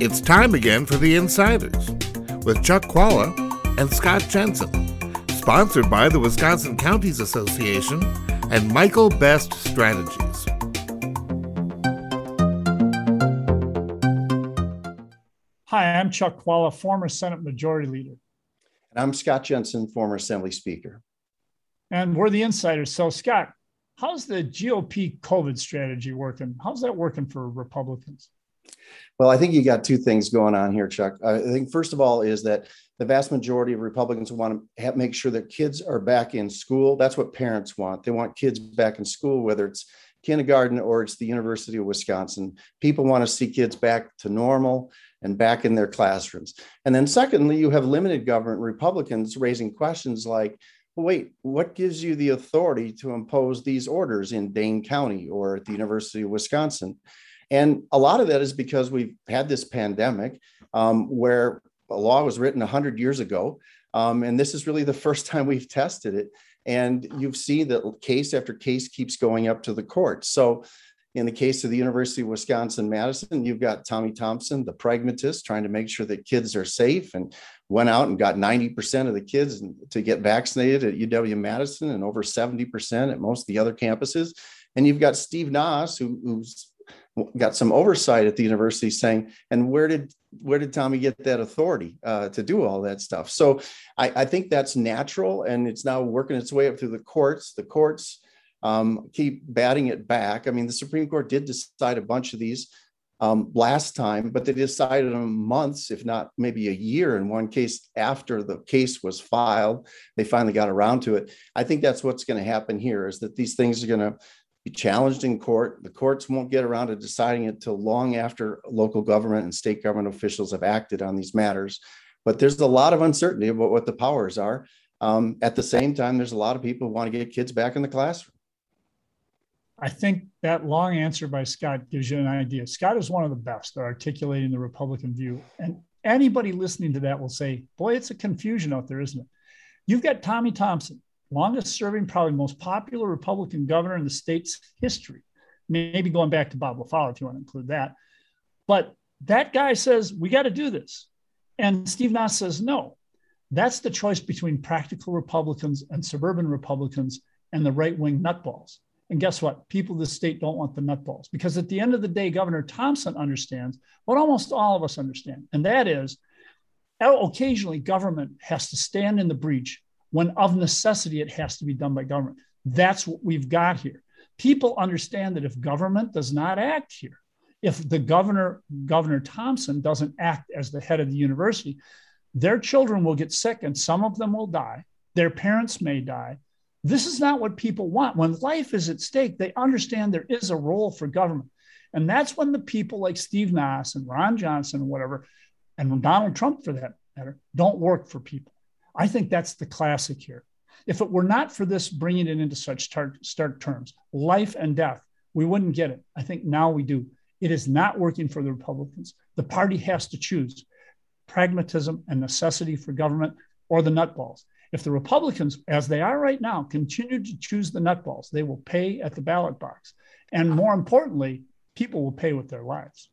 It's time again for The Insiders with Chuck Chvala and Scott Jensen, sponsored by the Wisconsin Counties Association and Michael Best Strategies. Hi, I'm Chuck Chvala, former Senate Majority Leader. And I'm Scott Jensen, former Assembly Speaker. And we're the insiders. So, Scott, how's the GOP COVID strategy working? How's that working for Republicans? Well, I think you got two things going on here, Chuck. I think first of all is that the vast majority of Republicans want to have, make sure that kids are back in school. That's what parents want. They want kids back in school, whether it's kindergarten or it's the University of Wisconsin. People want to see kids back to normal and back in their classrooms. And then, secondly, you have limited government Republicans raising questions like, wait, what gives you the authority to impose these orders in Dane County or at the University of Wisconsin? And a lot of that is because we've had this pandemic um, where a law was written 100 years ago. Um, and this is really the first time we've tested it. And you've seen that case after case keeps going up to the courts. So, in the case of the University of Wisconsin Madison, you've got Tommy Thompson, the pragmatist, trying to make sure that kids are safe and went out and got 90% of the kids to get vaccinated at UW Madison and over 70% at most of the other campuses. And you've got Steve Nass, who, who's got some oversight at the university saying, and where did where did Tommy get that authority uh, to do all that stuff? So I, I, think that's natural, and it's now working its way up through the courts. The courts um, keep batting it back. I mean, the Supreme Court did decide a bunch of these um, last time, but they decided on months, if not maybe a year, in one case after the case was filed. They finally got around to it. I think that's what's going to happen here: is that these things are going to be challenged in court. The courts won't get around to deciding it till long after local government and state government officials have acted on these matters. But there's a lot of uncertainty about what the powers are. Um, at the same time, there's a lot of people who want to get kids back in the classroom. I think that long answer by Scott gives you an idea. Scott is one of the best at articulating the Republican view. And anybody listening to that will say, boy, it's a confusion out there, isn't it? You've got Tommy Thompson, longest serving, probably most popular Republican governor in the state's history. Maybe going back to Bob LaFollette if you want to include that. But that guy says, we got to do this. And Steve Nass says, no. That's the choice between practical Republicans and suburban Republicans and the right wing nutballs. And guess what? People of the state don't want the nutballs because at the end of the day, Governor Thompson understands what almost all of us understand. And that is occasionally government has to stand in the breach when of necessity it has to be done by government. That's what we've got here. People understand that if government does not act here, if the governor, Governor Thompson, doesn't act as the head of the university, their children will get sick and some of them will die. Their parents may die. This is not what people want. When life is at stake, they understand there is a role for government. And that's when the people like Steve Nass and Ron Johnson and whatever, and Donald Trump for that matter, don't work for people. I think that's the classic here. If it were not for this bringing it into such stark, stark terms, life and death, we wouldn't get it. I think now we do. It is not working for the Republicans. The party has to choose pragmatism and necessity for government or the nutballs. If the Republicans, as they are right now, continue to choose the nutballs, they will pay at the ballot box. And more importantly, people will pay with their lives.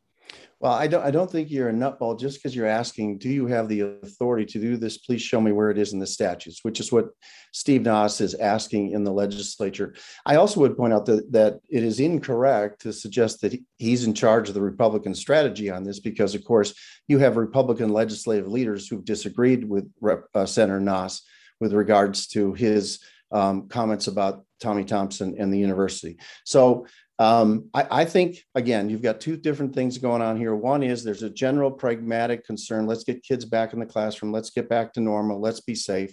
Well, I don't. I don't think you're a nutball just because you're asking. Do you have the authority to do this? Please show me where it is in the statutes, which is what Steve Nass is asking in the legislature. I also would point out that that it is incorrect to suggest that he's in charge of the Republican strategy on this, because of course you have Republican legislative leaders who've disagreed with uh, Senator Nass with regards to his um, comments about Tommy Thompson and the university. So um, I, I, think, again, you've got two different things going on here. One is there's a general pragmatic concern. Let's get kids back in the classroom. Let's get back to normal. Let's be safe.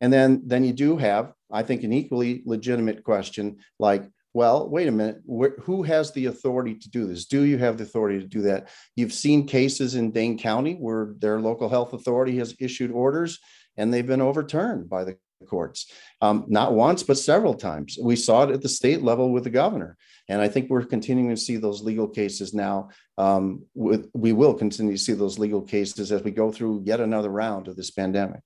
And then, then you do have, I think, an equally legitimate question like, well, wait a minute, wh- who has the authority to do this? Do you have the authority to do that? You've seen cases in Dane County where their local health authority has issued orders and they've been overturned by the courts, um, not once, but several times. We saw it at the state level with the governor. And I think we're continuing to see those legal cases now. Um, with, we will continue to see those legal cases as we go through yet another round of this pandemic.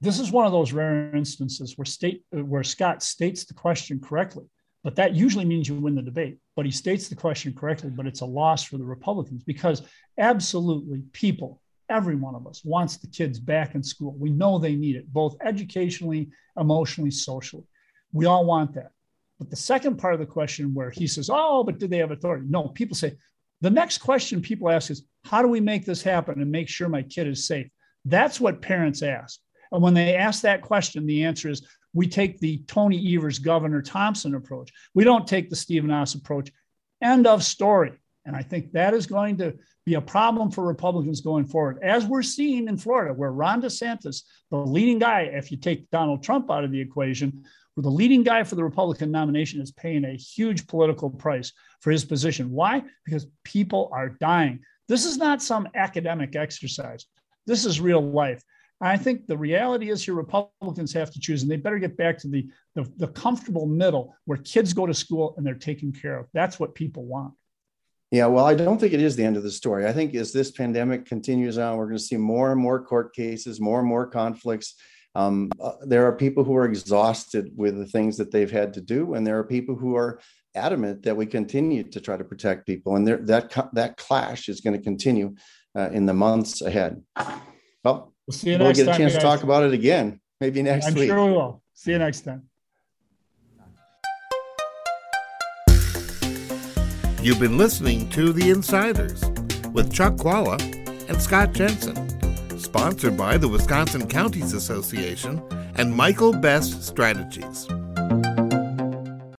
This is one of those rare instances where state where Scott states the question correctly. but that usually means you win the debate. But he states the question correctly, but it's a loss for the Republicans because absolutely people, every one of us wants the kids back in school. We know they need it, both educationally, emotionally, socially. We all want that. But the second part of the question, where he says, Oh, but do they have authority? No, people say, the next question people ask is, How do we make this happen and make sure my kid is safe? That's what parents ask. And when they ask that question, the answer is, we take the Tony Evers, Governor Thompson approach. We don't take the Steve Nass approach. End of story. And I think that is going to be a problem for Republicans going forward, as we're seeing in Florida, where Ron DeSantis, the leading guy, if you take Donald Trump out of the equation, where the leading guy for the Republican nomination is paying a huge political price for his position. Why? Because people are dying. This is not some academic exercise. This is real life. I think the reality is here Republicans have to choose, and they better get back to the, the, the comfortable middle where kids go to school and they're taken care of. That's what people want. Yeah, well, I don't think it is the end of the story. I think as this pandemic continues on, we're going to see more and more court cases, more and more conflicts. Um, uh, there are people who are exhausted with the things that they've had to do, and there are people who are adamant that we continue to try to protect people, and there, that that clash is going to continue uh, in the months ahead. Well, We'll see you next time. we'll next get a time. chance to talk about it again, maybe next I'm week. sure we will. See you next time. You've been listening to The Insiders with Chuck Chvala and Scott Jensen, sponsored by the Wisconsin Counties Association and Michael Best Strategies.